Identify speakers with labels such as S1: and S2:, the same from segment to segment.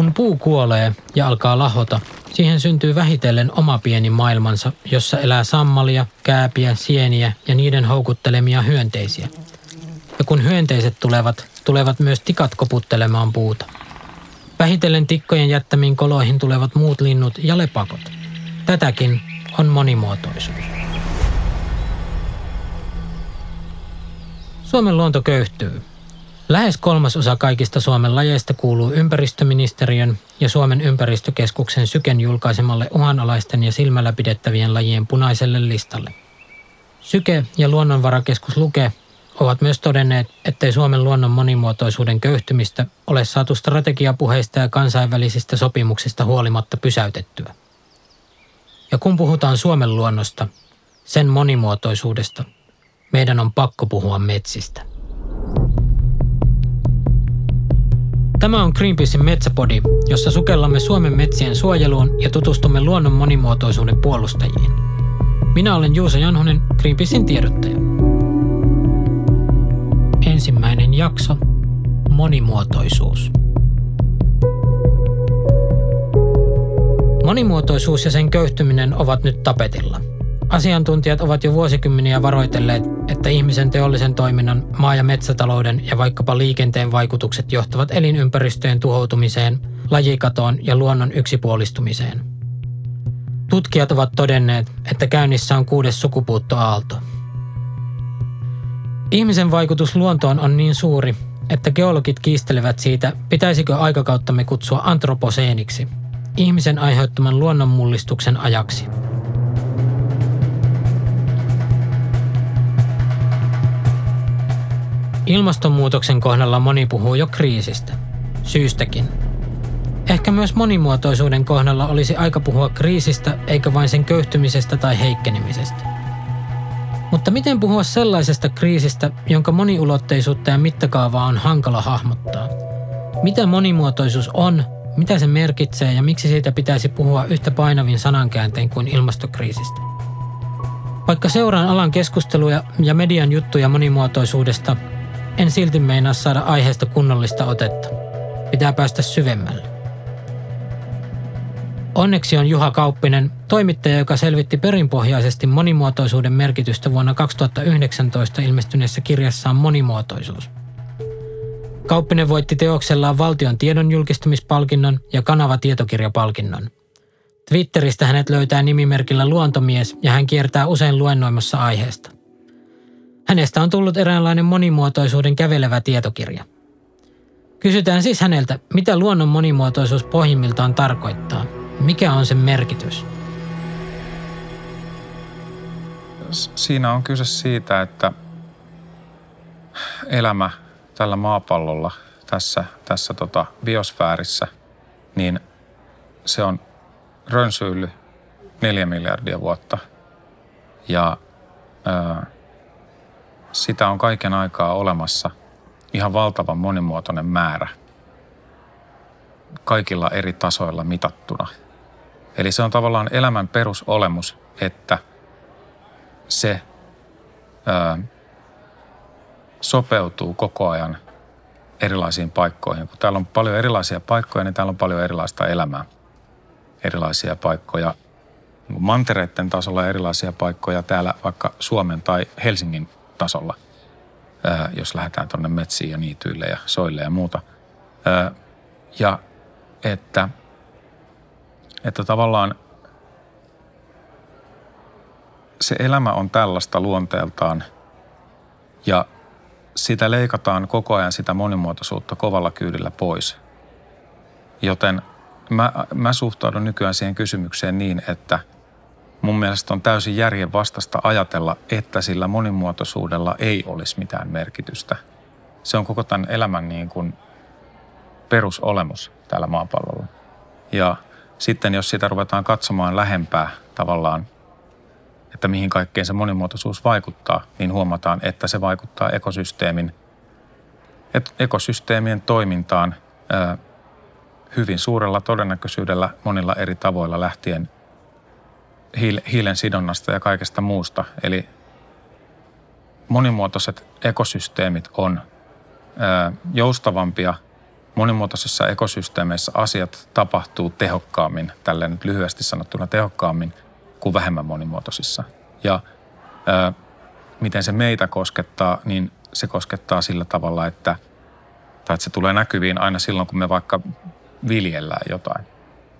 S1: Kun puu kuolee ja alkaa lahota, siihen syntyy vähitellen oma pieni maailmansa, jossa elää sammalia, kääpiä, sieniä ja niiden houkuttelemia hyönteisiä. Ja kun hyönteiset tulevat, tulevat myös tikat koputtelemaan puuta. Vähitellen tikkojen jättämiin koloihin tulevat muut linnut ja lepakot. Tätäkin on monimuotoisuus. Suomen luonto köyhtyy. Lähes kolmasosa kaikista Suomen lajeista kuuluu ympäristöministeriön ja Suomen ympäristökeskuksen Syken julkaisemalle uhanalaisten ja silmällä pidettävien lajien punaiselle listalle. Syke ja luonnonvarakeskus Luke ovat myös todenneet, ettei Suomen luonnon monimuotoisuuden köyhtymistä ole saatu strategiapuheista ja kansainvälisistä sopimuksista huolimatta pysäytettyä. Ja kun puhutaan Suomen luonnosta, sen monimuotoisuudesta, meidän on pakko puhua metsistä. Tämä on Greenpeacein Metsäpodi, jossa sukellamme Suomen metsien suojeluun ja tutustumme luonnon monimuotoisuuden puolustajiin. Minä olen Juuso Janhunen, Greenpeacein tiedottaja. Ensimmäinen jakso. Monimuotoisuus. Monimuotoisuus ja sen köyhtyminen ovat nyt tapetilla – Asiantuntijat ovat jo vuosikymmeniä varoitelleet, että ihmisen teollisen toiminnan, maa- ja metsätalouden ja vaikkapa liikenteen vaikutukset johtavat elinympäristöjen tuhoutumiseen, lajikatoon ja luonnon yksipuolistumiseen. Tutkijat ovat todenneet, että käynnissä on kuudes sukupuuttoaalto. Ihmisen vaikutus luontoon on niin suuri, että geologit kiistelevät siitä, pitäisikö aikakauttamme kutsua antroposeeniksi, ihmisen aiheuttaman luonnonmullistuksen ajaksi – Ilmastonmuutoksen kohdalla moni puhuu jo kriisistä. Syystäkin. Ehkä myös monimuotoisuuden kohdalla olisi aika puhua kriisistä eikä vain sen köyhtymisestä tai heikkenemisestä. Mutta miten puhua sellaisesta kriisistä, jonka moniulotteisuutta ja mittakaavaa on hankala hahmottaa? Mitä monimuotoisuus on, mitä se merkitsee ja miksi siitä pitäisi puhua yhtä painavin sanankääntein kuin ilmastokriisistä? Vaikka seuraan alan keskusteluja ja median juttuja monimuotoisuudesta, en silti meinaa saada aiheesta kunnollista otetta. Pitää päästä syvemmälle. Onneksi on Juha Kauppinen, toimittaja, joka selvitti perinpohjaisesti monimuotoisuuden merkitystä vuonna 2019 ilmestyneessä kirjassaan Monimuotoisuus. Kauppinen voitti teoksellaan valtion tiedon julkistamispalkinnon ja kanava tietokirjapalkinnon. Twitteristä hänet löytää nimimerkillä Luontomies ja hän kiertää usein luennoimassa aiheesta. Hänestä on tullut eräänlainen monimuotoisuuden kävelevä tietokirja. Kysytään siis häneltä, mitä luonnon monimuotoisuus pohjimmiltaan tarkoittaa. Mikä on sen merkitys?
S2: Siinä on kyse siitä, että elämä tällä maapallolla, tässä, tässä tota biosfäärissä, niin se on rönsyillyt neljä miljardia vuotta. Ja sitä on kaiken aikaa olemassa ihan valtavan monimuotoinen määrä kaikilla eri tasoilla mitattuna. Eli se on tavallaan elämän perusolemus, että se ää, sopeutuu koko ajan erilaisiin paikkoihin. Kun täällä on paljon erilaisia paikkoja, niin täällä on paljon erilaista elämää. Erilaisia paikkoja mantereiden tasolla erilaisia paikkoja täällä vaikka Suomen tai Helsingin tasolla, jos lähdetään tuonne metsiin ja niityille ja soille ja muuta. Ja että, että tavallaan se elämä on tällaista luonteeltaan ja sitä leikataan koko ajan sitä monimuotoisuutta kovalla kyydillä pois. Joten mä, mä suhtaudun nykyään siihen kysymykseen niin, että – Mun mielestä on täysin järjen vastasta ajatella, että sillä monimuotoisuudella ei olisi mitään merkitystä. Se on koko tämän elämän niin kuin perusolemus täällä maapallolla. Ja sitten jos sitä ruvetaan katsomaan lähempää tavallaan, että mihin kaikkeen se monimuotoisuus vaikuttaa, niin huomataan, että se vaikuttaa ekosysteemin, ekosysteemien toimintaan hyvin suurella todennäköisyydellä monilla eri tavoilla lähtien hiilen sidonnasta ja kaikesta muusta. Eli monimuotoiset ekosysteemit on joustavampia monimuotoisissa ekosysteemeissä asiat tapahtuu tehokkaammin, tällä nyt lyhyesti sanottuna tehokkaammin kuin vähemmän monimuotoisissa. Ja ää, miten se meitä koskettaa, niin se koskettaa sillä tavalla, että, tai että se tulee näkyviin aina silloin, kun me vaikka viljellään jotain.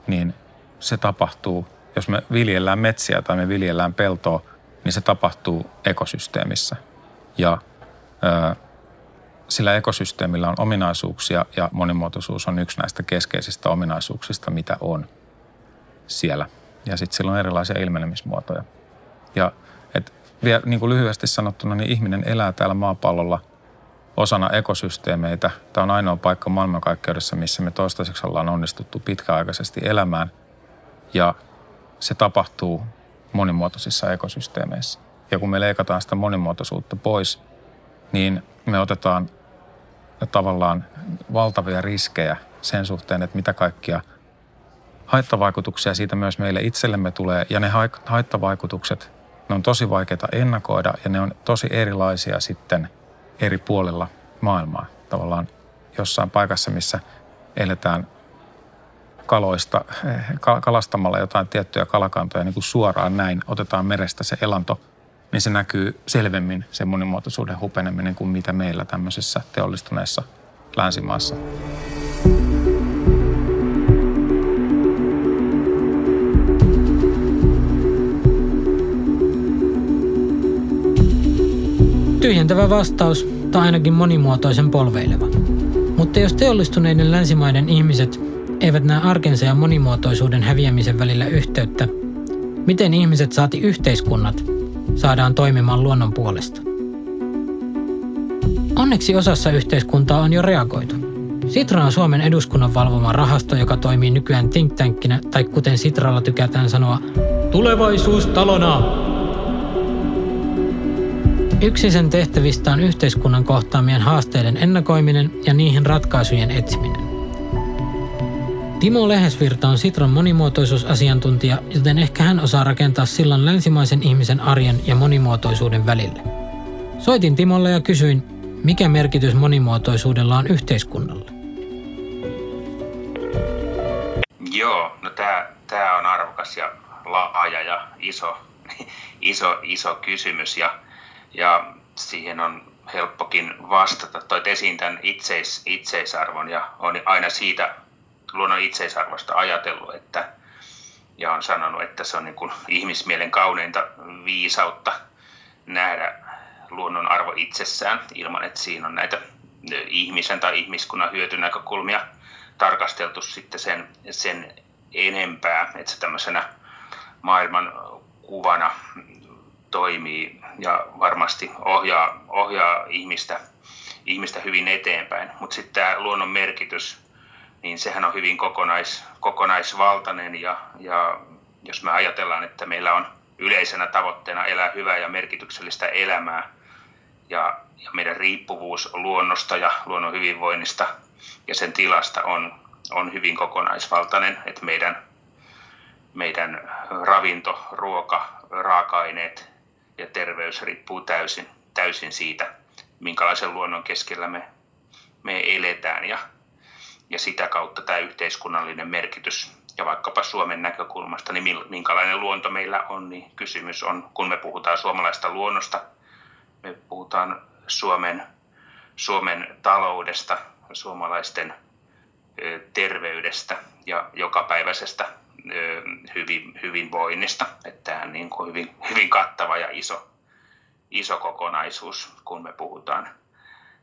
S2: Niin se tapahtuu, jos me viljellään metsiä tai me viljellään peltoa, niin se tapahtuu ekosysteemissä. Ja ää, sillä ekosysteemillä on ominaisuuksia ja monimuotoisuus on yksi näistä keskeisistä ominaisuuksista, mitä on siellä. Ja sitten sillä on erilaisia ilmenemismuotoja. Ja et vielä niin kuin lyhyesti sanottuna, niin ihminen elää täällä maapallolla osana ekosysteemeitä. Tämä on ainoa paikka maailmankaikkeudessa, missä me toistaiseksi ollaan onnistuttu pitkäaikaisesti elämään. Ja se tapahtuu monimuotoisissa ekosysteemeissä. Ja kun me leikataan sitä monimuotoisuutta pois, niin me otetaan tavallaan valtavia riskejä sen suhteen, että mitä kaikkia haittavaikutuksia siitä myös meille itsellemme tulee. Ja ne haittavaikutukset, ne on tosi vaikeita ennakoida ja ne on tosi erilaisia sitten eri puolilla maailmaa. Tavallaan jossain paikassa, missä eletään kaloista, eh, kalastamalla jotain tiettyjä kalakantoja niin kuin suoraan näin, otetaan merestä se elanto – niin se näkyy selvemmin se monimuotoisuuden hupeneminen kuin mitä meillä tämmöisessä teollistuneessa länsimaassa.
S1: Tyhjentävä vastaus, tai ainakin monimuotoisen polveileva. Mutta jos teollistuneiden länsimaiden ihmiset eivät näe arkensa ja monimuotoisuuden häviämisen välillä yhteyttä, miten ihmiset saati yhteiskunnat saadaan toimimaan luonnon puolesta. Onneksi osassa yhteiskuntaa on jo reagoitu. Sitra on Suomen eduskunnan valvoma rahasto, joka toimii nykyään think tankinä, tai kuten Sitralla tykätään sanoa, tulevaisuustalona. Yksi sen tehtävistä on yhteiskunnan kohtaamien haasteiden ennakoiminen ja niihin ratkaisujen etsiminen. Timo Lehesvirta on Sitran monimuotoisuusasiantuntija, joten ehkä hän osaa rakentaa sillan länsimaisen ihmisen arjen ja monimuotoisuuden välille. Soitin Timolle ja kysyin, mikä merkitys monimuotoisuudella on yhteiskunnalle.
S3: Joo, no tämä on arvokas ja laaja ja iso, iso, iso kysymys ja, ja siihen on helppokin vastata. Toit esiin tämän itseis, itseisarvon ja on aina siitä luonnon itseisarvosta ajatellut, että, ja on sanonut, että se on niin kuin ihmismielen kauneinta viisautta nähdä luonnon arvo itsessään ilman, että siinä on näitä ihmisen tai ihmiskunnan hyötynäkökulmia tarkasteltu sitten sen, sen enempää, että se tämmöisenä maailman kuvana toimii ja varmasti ohjaa, ohjaa ihmistä, ihmistä hyvin eteenpäin. Mutta sitten tämä luonnon merkitys niin sehän on hyvin kokonais, kokonaisvaltainen ja, ja jos me ajatellaan, että meillä on yleisenä tavoitteena elää hyvää ja merkityksellistä elämää ja, ja meidän riippuvuus luonnosta ja luonnon hyvinvoinnista ja sen tilasta on, on hyvin kokonaisvaltainen, että meidän, meidän ravinto, ruoka, raaka-aineet ja terveys riippuu täysin, täysin siitä, minkälaisen luonnon keskellä me, me eletään. Ja ja sitä kautta tämä yhteiskunnallinen merkitys ja vaikkapa Suomen näkökulmasta, niin minkälainen luonto meillä on, niin kysymys on, kun me puhutaan suomalaista luonnosta, me puhutaan Suomen, Suomen taloudesta, suomalaisten terveydestä ja jokapäiväisestä hyvin, hyvinvoinnista. Että tämä on niin kuin hyvin, hyvin kattava ja iso, iso kokonaisuus, kun me puhutaan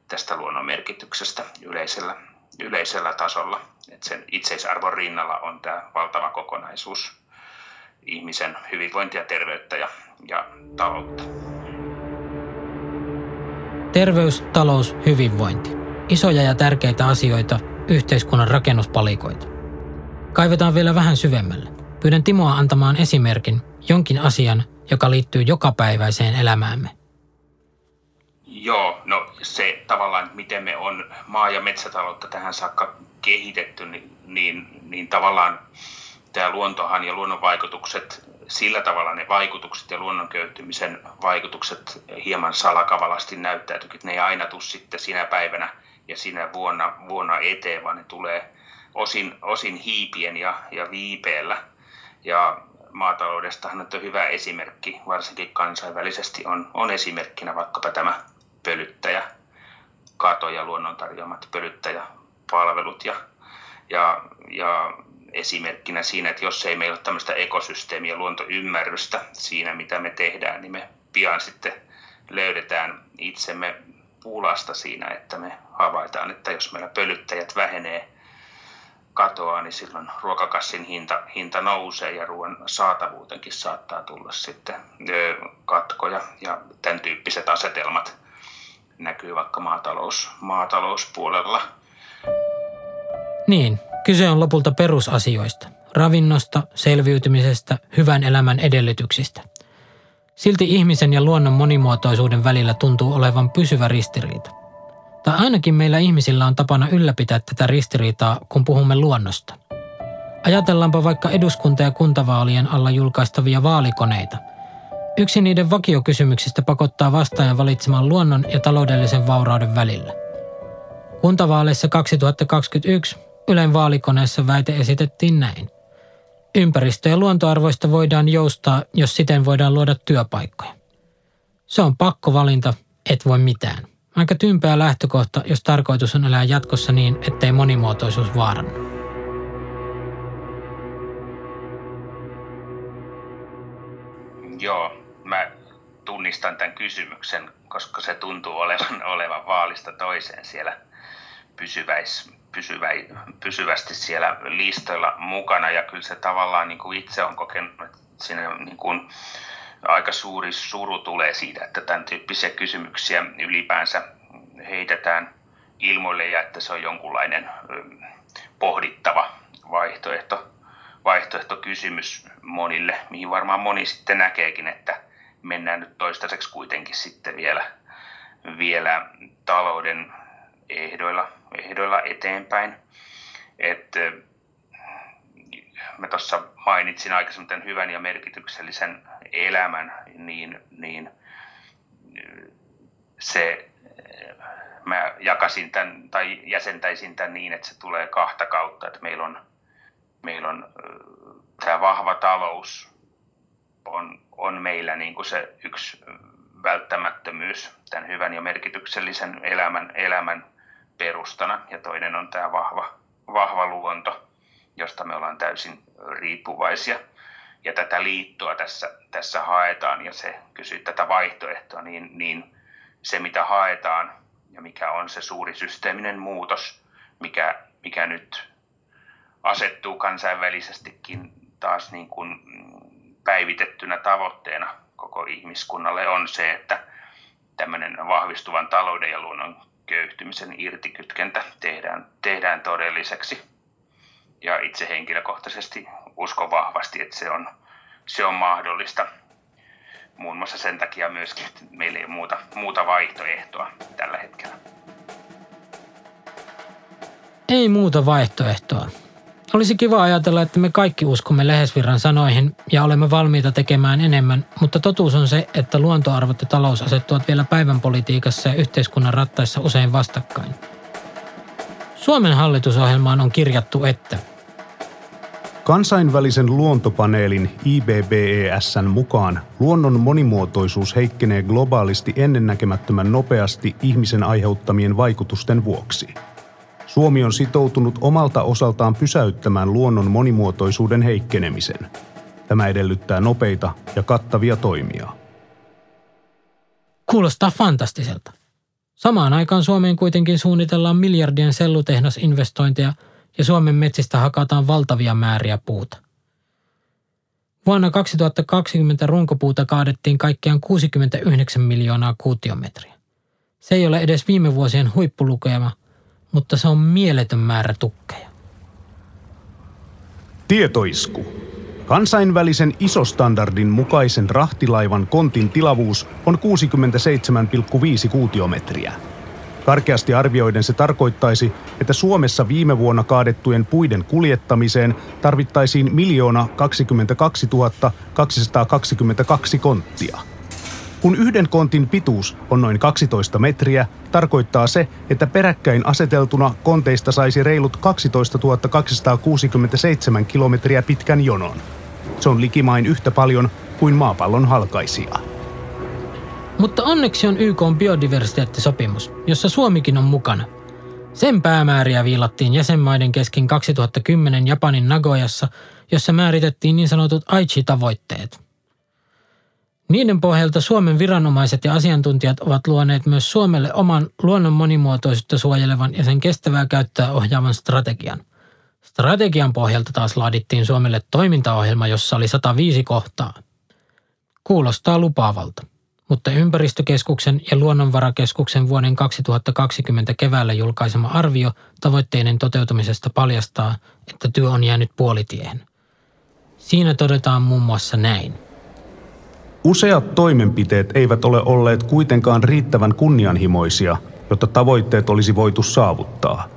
S3: tästä luonnon merkityksestä yleisellä yleisellä tasolla. että sen itseisarvon rinnalla on tämä valtava kokonaisuus ihmisen hyvinvointia, terveyttä ja, ja taloutta.
S1: Terveys, talous, hyvinvointi. Isoja ja tärkeitä asioita, yhteiskunnan rakennuspalikoita. Kaivetaan vielä vähän syvemmälle. Pyydän Timoa antamaan esimerkin, jonkin asian, joka liittyy jokapäiväiseen elämäämme.
S3: Joo, no se tavallaan, miten me on maa- ja metsätaloutta tähän saakka kehitetty, niin, niin, niin tavallaan tämä luontohan ja luonnon vaikutukset, sillä tavalla ne vaikutukset ja luonnon köyhtymisen vaikutukset hieman salakavalasti näyttäytyy, että ne ei aina tule sitten sinä päivänä ja sinä vuonna, vuonna eteen, vaan ne tulee osin, osin hiipien ja, ja viipeellä. Ja maataloudestahan on hyvä esimerkki, varsinkin kansainvälisesti on, on esimerkkinä vaikkapa tämä pölyttäjä, kato ja luonnon tarjoamat pölyttäjäpalvelut ja, ja, ja esimerkkinä siinä, että jos ei meillä ole tämmöistä ekosysteemiä luontoymmärrystä siinä, mitä me tehdään, niin me pian sitten löydetään itsemme pulasta siinä, että me havaitaan, että jos meillä pölyttäjät vähenee, katoaa, niin silloin ruokakassin hinta, hinta nousee ja ruoan saatavuutenkin saattaa tulla sitten katkoja ja tämän tyyppiset asetelmat näkyy vaikka maatalous, maatalouspuolella.
S1: Niin, kyse on lopulta perusasioista. Ravinnosta, selviytymisestä, hyvän elämän edellytyksistä. Silti ihmisen ja luonnon monimuotoisuuden välillä tuntuu olevan pysyvä ristiriita. Tai ainakin meillä ihmisillä on tapana ylläpitää tätä ristiriitaa, kun puhumme luonnosta. Ajatellaanpa vaikka eduskunta- ja kuntavaalien alla julkaistavia vaalikoneita. Yksi niiden vakiokysymyksistä pakottaa vastaajan valitsemaan luonnon ja taloudellisen vaurauden välillä. Kuntavaaleissa 2021 Ylen vaalikoneessa väite esitettiin näin. Ympäristö- ja luontoarvoista voidaan joustaa, jos siten voidaan luoda työpaikkoja. Se on pakkovalinta, et voi mitään. Aika tympeä lähtökohta, jos tarkoitus on elää jatkossa niin, ettei monimuotoisuus vaarannu.
S3: Joo, tunnistan tämän kysymyksen, koska se tuntuu olevan, olevan vaalista toiseen siellä pysyväis, pysyvä, pysyvästi siellä listoilla mukana. Ja kyllä se tavallaan niin kuin itse on kokenut, että siinä niin kuin, aika suuri suru tulee siitä, että tämän tyyppisiä kysymyksiä ylipäänsä heitetään ilmoille ja että se on jonkunlainen pohdittava vaihtoehto, vaihtoehtokysymys monille, mihin varmaan moni sitten näkeekin, että mennään nyt toistaiseksi kuitenkin sitten vielä, vielä talouden ehdoilla, ehdoilla eteenpäin. Et, mä tuossa mainitsin aikaisemmin tämän hyvän ja merkityksellisen elämän, niin, niin se mä jakasin tämän tai jäsentäisin tämän niin, että se tulee kahta kautta, että meillä on, meillä on tämä vahva talous on, on meillä niin kuin se yksi välttämättömyys tämän hyvän ja merkityksellisen elämän, elämän perustana ja toinen on tämä vahva, vahva luonto, josta me ollaan täysin riippuvaisia. Ja tätä liittoa tässä, tässä haetaan ja se kysyy tätä vaihtoehtoa, niin, niin se mitä haetaan ja mikä on se suuri systeeminen muutos, mikä, mikä nyt asettuu kansainvälisestikin taas niin kuin päivitettynä tavoitteena koko ihmiskunnalle on se, että tämmöinen vahvistuvan talouden ja luonnon köyhtymisen irtikytkentä tehdään, tehdään todelliseksi. Ja itse henkilökohtaisesti uskon vahvasti, että se on, se on mahdollista. Muun muassa sen takia myöskin, että meillä ei ole muuta, muuta vaihtoehtoa tällä hetkellä.
S1: Ei muuta vaihtoehtoa. Olisi kiva ajatella, että me kaikki uskomme Lehesvirran sanoihin ja olemme valmiita tekemään enemmän, mutta totuus on se, että luontoarvot ja talous asettuvat vielä päivän politiikassa ja yhteiskunnan rattaissa usein vastakkain. Suomen hallitusohjelmaan on kirjattu, että
S4: Kansainvälisen luontopaneelin IBBESn mukaan luonnon monimuotoisuus heikkenee globaalisti ennennäkemättömän nopeasti ihmisen aiheuttamien vaikutusten vuoksi – Suomi on sitoutunut omalta osaltaan pysäyttämään luonnon monimuotoisuuden heikkenemisen. Tämä edellyttää nopeita ja kattavia toimia.
S1: Kuulostaa fantastiselta. Samaan aikaan Suomeen kuitenkin suunnitellaan miljardien sellutehnasinvestointeja ja Suomen metsistä hakataan valtavia määriä puuta. Vuonna 2020 runkopuuta kaadettiin kaikkiaan 69 miljoonaa kuutiometriä. Se ei ole edes viime vuosien huippulukema – mutta se on mieletön määrä tukkeja.
S4: Tietoisku. Kansainvälisen isostandardin mukaisen rahtilaivan kontin tilavuus on 67,5 kuutiometriä. Karkeasti arvioiden se tarkoittaisi, että Suomessa viime vuonna kaadettujen puiden kuljettamiseen tarvittaisiin miljoona 22 222 konttia. Kun yhden kontin pituus on noin 12 metriä, tarkoittaa se, että peräkkäin aseteltuna konteista saisi reilut 12 267 kilometriä pitkän jonon. Se on likimain yhtä paljon kuin maapallon halkaisia.
S1: Mutta onneksi on YK on biodiversiteettisopimus, jossa Suomikin on mukana. Sen päämääriä viilattiin jäsenmaiden kesken 2010 Japanin Nagoyassa, jossa määritettiin niin sanotut Aichi-tavoitteet – niiden pohjalta Suomen viranomaiset ja asiantuntijat ovat luoneet myös Suomelle oman luonnon monimuotoisuutta suojelevan ja sen kestävää käyttöä ohjaavan strategian. Strategian pohjalta taas laadittiin Suomelle toimintaohjelma, jossa oli 105 kohtaa. Kuulostaa lupaavalta, mutta ympäristökeskuksen ja luonnonvarakeskuksen vuoden 2020 keväällä julkaisema arvio tavoitteiden toteutumisesta paljastaa, että työ on jäänyt puolitiehen. Siinä todetaan muun muassa näin –
S4: Useat toimenpiteet eivät ole olleet kuitenkaan riittävän kunnianhimoisia, jotta tavoitteet olisi voitu saavuttaa.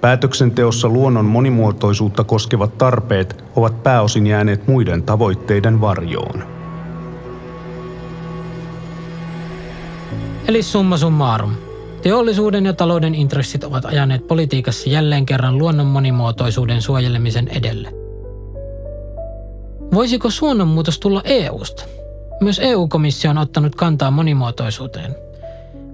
S4: Päätöksenteossa luonnon monimuotoisuutta koskevat tarpeet ovat pääosin jääneet muiden tavoitteiden varjoon.
S1: Eli summa summarum. Teollisuuden ja talouden intressit ovat ajaneet politiikassa jälleen kerran luonnon monimuotoisuuden suojelemisen edelle. Voisiko suunnanmuutos tulla EUsta? Myös EU-komissio on ottanut kantaa monimuotoisuuteen.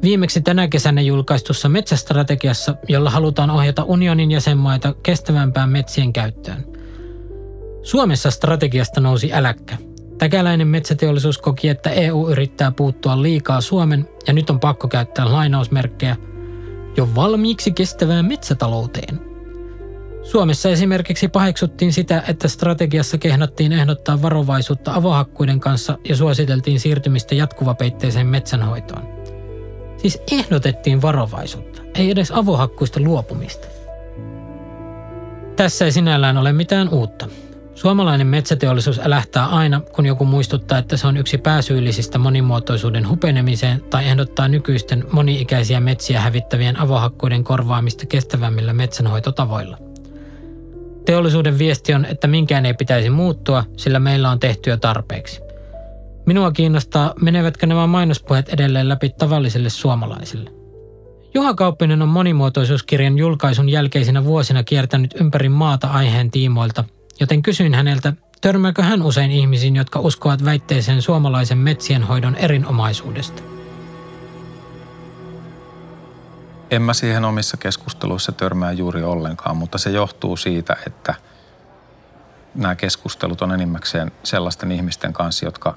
S1: Viimeksi tänä kesänä julkaistussa metsästrategiassa, jolla halutaan ohjata unionin jäsenmaita kestävämpään metsien käyttöön. Suomessa strategiasta nousi äläkkä. Täkäläinen metsäteollisuus koki, että EU yrittää puuttua liikaa Suomen ja nyt on pakko käyttää lainausmerkkejä jo valmiiksi kestävään metsätalouteen – Suomessa esimerkiksi paheksuttiin sitä, että strategiassa kehnattiin ehdottaa varovaisuutta avohakkuiden kanssa ja suositeltiin siirtymistä jatkuvapeitteiseen metsänhoitoon. Siis ehdotettiin varovaisuutta, ei edes avohakkuista luopumista. Tässä ei sinällään ole mitään uutta. Suomalainen metsäteollisuus älähtää aina, kun joku muistuttaa, että se on yksi pääsyyllisistä monimuotoisuuden hupenemiseen tai ehdottaa nykyisten moni-ikäisiä metsiä hävittävien avohakkuiden korvaamista kestävämmillä metsänhoitotavoilla – Teollisuuden viesti on, että minkään ei pitäisi muuttua, sillä meillä on tehty jo tarpeeksi. Minua kiinnostaa, menevätkö nämä mainospuheet edelleen läpi tavallisille suomalaisille. Juha Kauppinen on monimuotoisuuskirjan julkaisun jälkeisinä vuosina kiertänyt ympäri maata aiheen tiimoilta, joten kysyin häneltä, törmääkö hän usein ihmisiin, jotka uskovat väitteeseen suomalaisen metsien hoidon erinomaisuudesta.
S2: En mä siihen omissa keskusteluissa törmää juuri ollenkaan, mutta se johtuu siitä, että nämä keskustelut on enimmäkseen sellaisten ihmisten kanssa, jotka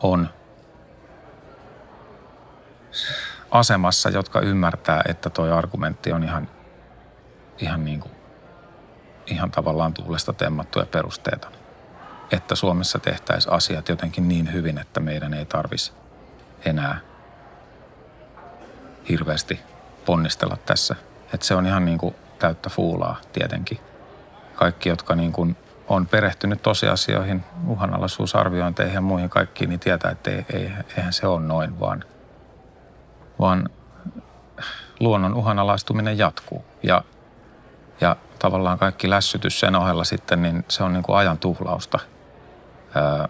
S2: on asemassa, jotka ymmärtää, että tuo argumentti on ihan, ihan, niin kuin, ihan tavallaan tuulesta temmattu ja perusteeton. Että Suomessa tehtäisiin asiat jotenkin niin hyvin, että meidän ei tarvisi enää hirveästi ponnistella tässä. Että se on ihan niin kuin täyttä fuulaa tietenkin. Kaikki, jotka niin kuin on perehtynyt tosiasioihin, uhanalaisuusarviointeihin ja muihin kaikkiin, niin tietää, että ei, ei, eihän se ole noin, vaan, vaan luonnon uhanalaistuminen jatkuu. Ja, ja tavallaan kaikki lässytys sen ohella sitten, niin se on niin kuin ajan tuhlausta ää,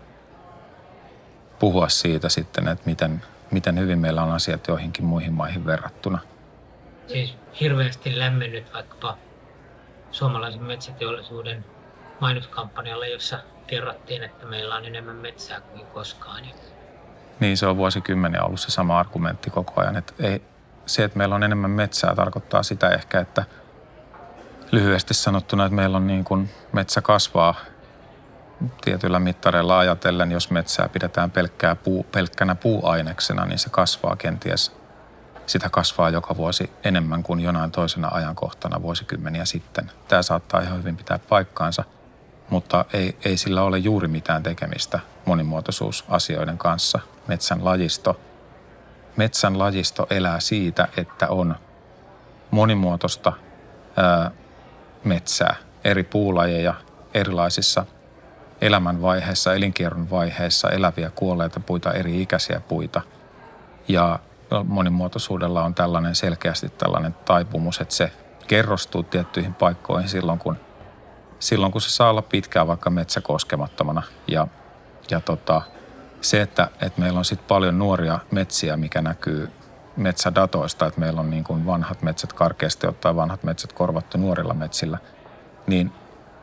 S2: puhua siitä sitten, että miten, miten hyvin meillä on asiat joihinkin muihin maihin verrattuna –
S1: siis hirveästi lämmennyt vaikkapa suomalaisen metsäteollisuuden mainoskampanjalle, jossa kerrottiin, että meillä on enemmän metsää kuin koskaan.
S2: Niin, se on vuosikymmeniä ollut se sama argumentti koko ajan. Että ei, se, että meillä on enemmän metsää, tarkoittaa sitä ehkä, että lyhyesti sanottuna, että meillä on niin kuin metsä kasvaa tietyllä mittareilla ajatellen, jos metsää pidetään pelkkää puu, pelkkänä puuaineksena, niin se kasvaa kenties sitä kasvaa joka vuosi enemmän kuin jonain toisena ajankohtana vuosikymmeniä sitten. Tämä saattaa ihan hyvin pitää paikkaansa, mutta ei, ei sillä ole juuri mitään tekemistä monimuotoisuusasioiden kanssa. Metsän lajisto, metsän lajisto elää siitä, että on monimuotoista ää, metsää, eri puulajeja erilaisissa elämänvaiheissa, elinkierron vaiheissa, eläviä kuolleita puita, eri ikäisiä puita. Ja monimuotoisuudella on tällainen selkeästi tällainen taipumus, että se kerrostuu tiettyihin paikkoihin silloin, kun, silloin, kun se saa olla pitkään vaikka metsä koskemattomana. Ja, ja tota, se, että, että meillä on sitten paljon nuoria metsiä, mikä näkyy metsädatoista, että meillä on niin kuin vanhat metsät karkeasti ottaen vanhat metsät korvattu nuorilla metsillä, niin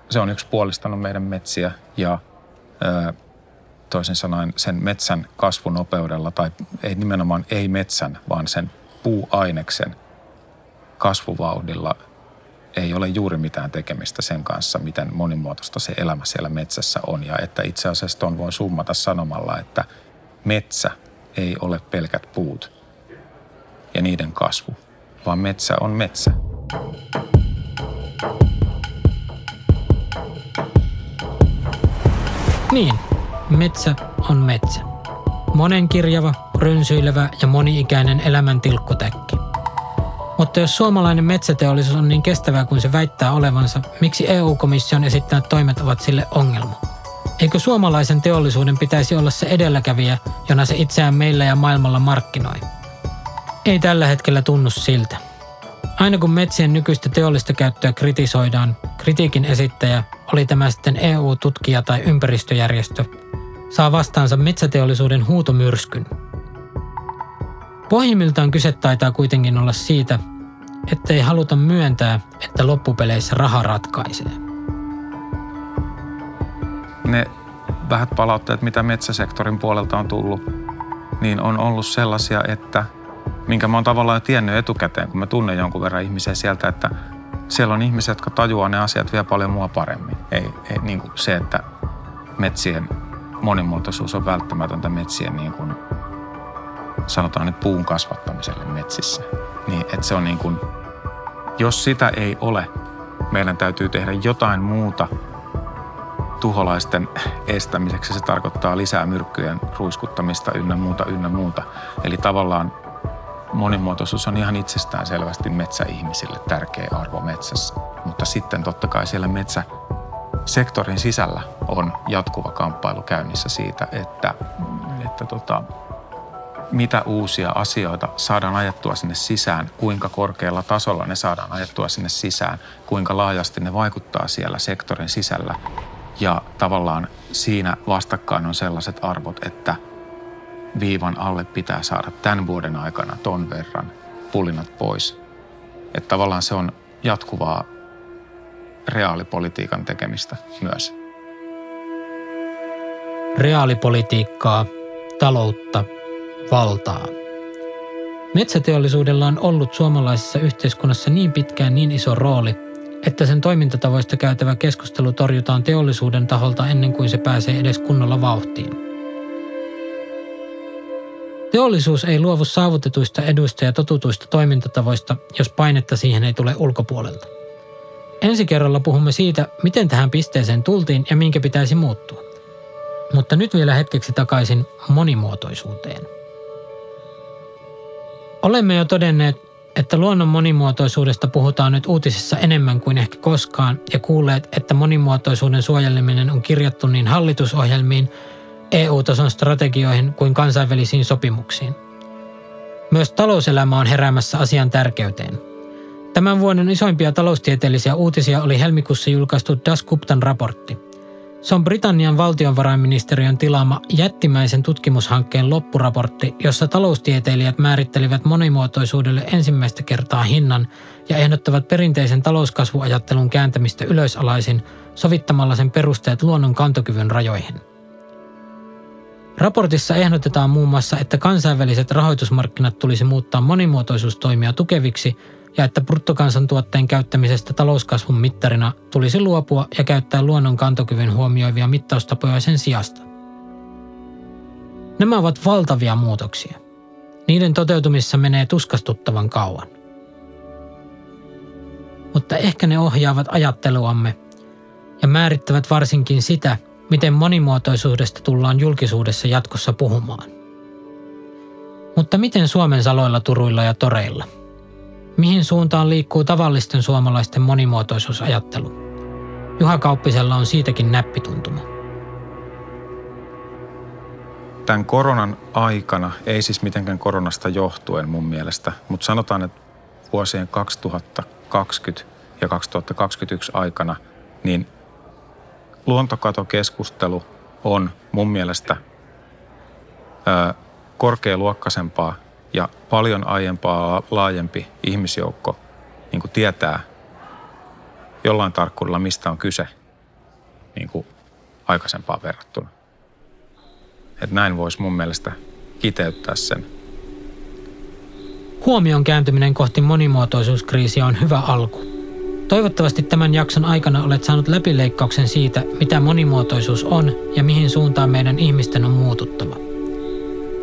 S2: se on yksi puolistanut meidän metsiä ja toisin sanoen sen metsän kasvunopeudella, tai ei nimenomaan ei metsän, vaan sen puuaineksen kasvuvauhdilla ei ole juuri mitään tekemistä sen kanssa, miten monimuotoista se elämä siellä metsässä on. Ja että itse asiassa tuon voi summata sanomalla, että metsä ei ole pelkät puut ja niiden kasvu, vaan metsä on metsä.
S1: Niin, metsä on metsä. Monenkirjava, rönsyilevä ja moni-ikäinen elämän tilkkutäkki. Mutta jos suomalainen metsäteollisuus on niin kestävää kuin se väittää olevansa, miksi EU-komission esittäneet toimet ovat sille ongelma? Eikö suomalaisen teollisuuden pitäisi olla se edelläkävijä, jona se itseään meillä ja maailmalla markkinoi? Ei tällä hetkellä tunnu siltä. Aina kun metsien nykyistä teollista käyttöä kritisoidaan, kritiikin esittäjä, oli tämä sitten EU-tutkija tai ympäristöjärjestö, saa vastaansa metsäteollisuuden huutomyrskyn. Pohjimmiltaan kyse taitaa kuitenkin olla siitä, ettei haluta myöntää, että loppupeleissä raha ratkaisee.
S2: Ne vähät palautteet, mitä metsäsektorin puolelta on tullut, niin on ollut sellaisia, että minkä mä oon tavallaan tiennyt etukäteen, kun mä tunnen jonkun verran ihmisiä sieltä, että siellä on ihmisiä, jotka tajuaa ne asiat vielä paljon mua paremmin. Ei, ei niin kuin se, että metsien monimuotoisuus on välttämätöntä metsien niin kuin, sanotaan nyt puun kasvattamiselle metsissä. Niin, että se on niin kuin, jos sitä ei ole, meidän täytyy tehdä jotain muuta tuholaisten estämiseksi. Se tarkoittaa lisää myrkkyjen ruiskuttamista ynnä muuta, ynnä muuta. Eli tavallaan monimuotoisuus on ihan itsestään selvästi metsäihmisille tärkeä arvo metsässä. Mutta sitten totta kai siellä metsäsektorin sisällä on jatkuva kamppailu käynnissä siitä, että, että tota, mitä uusia asioita saadaan ajettua sinne sisään, kuinka korkealla tasolla ne saadaan ajettua sinne sisään, kuinka laajasti ne vaikuttaa siellä sektorin sisällä. Ja tavallaan siinä vastakkain on sellaiset arvot, että viivan alle pitää saada tämän vuoden aikana ton verran pullinat pois. Että tavallaan se on jatkuvaa reaalipolitiikan tekemistä myös.
S1: Reaalipolitiikkaa, taloutta, valtaa. Metsäteollisuudella on ollut suomalaisessa yhteiskunnassa niin pitkään niin iso rooli, että sen toimintatavoista käytävä keskustelu torjutaan teollisuuden taholta ennen kuin se pääsee edes kunnolla vauhtiin. Teollisuus ei luovu saavutetuista eduista ja totutuista toimintatavoista, jos painetta siihen ei tule ulkopuolelta. Ensi kerralla puhumme siitä, miten tähän pisteeseen tultiin ja minkä pitäisi muuttua. Mutta nyt vielä hetkeksi takaisin monimuotoisuuteen. Olemme jo todenneet, että luonnon monimuotoisuudesta puhutaan nyt uutisissa enemmän kuin ehkä koskaan ja kuulleet, että monimuotoisuuden suojeleminen on kirjattu niin hallitusohjelmiin, EU-tason strategioihin kuin kansainvälisiin sopimuksiin. Myös talouselämä on heräämässä asian tärkeyteen. Tämän vuoden isoimpia taloustieteellisiä uutisia oli helmikuussa julkaistu Das Guptan raportti – se on Britannian valtionvarainministeriön tilaama jättimäisen tutkimushankkeen loppuraportti, jossa taloustieteilijät määrittelivät monimuotoisuudelle ensimmäistä kertaa hinnan ja ehdottavat perinteisen talouskasvuajattelun kääntämistä ylösalaisin sovittamalla sen perusteet luonnon kantokyvyn rajoihin. Raportissa ehdotetaan muun muassa, että kansainväliset rahoitusmarkkinat tulisi muuttaa monimuotoisuustoimia tukeviksi – ja että bruttokansantuotteen käyttämisestä talouskasvun mittarina tulisi luopua ja käyttää luonnon kantokyvyn huomioivia mittaustapoja sen sijasta. Nämä ovat valtavia muutoksia. Niiden toteutumissa menee tuskastuttavan kauan. Mutta ehkä ne ohjaavat ajatteluamme ja määrittävät varsinkin sitä, miten monimuotoisuudesta tullaan julkisuudessa jatkossa puhumaan. Mutta miten Suomen saloilla, turuilla ja toreilla – Mihin suuntaan liikkuu tavallisten suomalaisten monimuotoisuusajattelu? Juha Kauppisella on siitäkin näppituntuma.
S2: Tämän koronan aikana, ei siis mitenkään koronasta johtuen mun mielestä, mutta sanotaan, että vuosien 2020 ja 2021 aikana, niin luontokatokeskustelu on mun mielestä ö, korkealuokkaisempaa ja paljon aiempaa laajempi ihmisjoukko niin kuin tietää jollain tarkkuudella, mistä on kyse niin kuin aikaisempaan verrattuna. Et näin voisi mun mielestä kiteyttää sen.
S1: Huomion kääntyminen kohti monimuotoisuuskriisiä on hyvä alku. Toivottavasti tämän jakson aikana olet saanut läpileikkauksen siitä, mitä monimuotoisuus on ja mihin suuntaan meidän ihmisten on muututtava.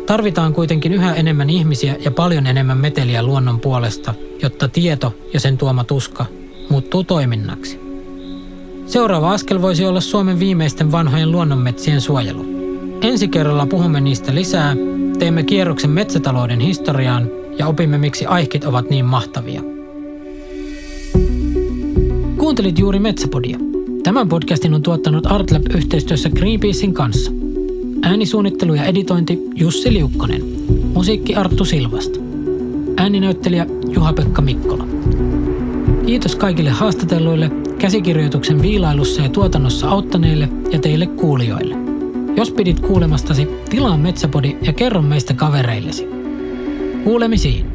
S1: Tarvitaan kuitenkin yhä enemmän ihmisiä ja paljon enemmän meteliä luonnon puolesta, jotta tieto ja sen tuoma tuska muuttuu toiminnaksi. Seuraava askel voisi olla Suomen viimeisten vanhojen luonnonmetsien suojelu. Ensi kerralla puhumme niistä lisää, teemme kierroksen metsätalouden historiaan ja opimme miksi aihkit ovat niin mahtavia. Kuuntelit juuri Metsäpodia. Tämän podcastin on tuottanut Artlab yhteistyössä Greenpeacein kanssa. Äänisuunnittelu ja editointi Jussi Liukkonen. Musiikki Arttu Silvasta. Ääninäyttelijä Juha-Pekka Mikkola. Kiitos kaikille haastatelluille, käsikirjoituksen viilailussa ja tuotannossa auttaneille ja teille kuulijoille. Jos pidit kuulemastasi, tilaa Metsäpodi ja kerro meistä kavereillesi. Kuulemisiin.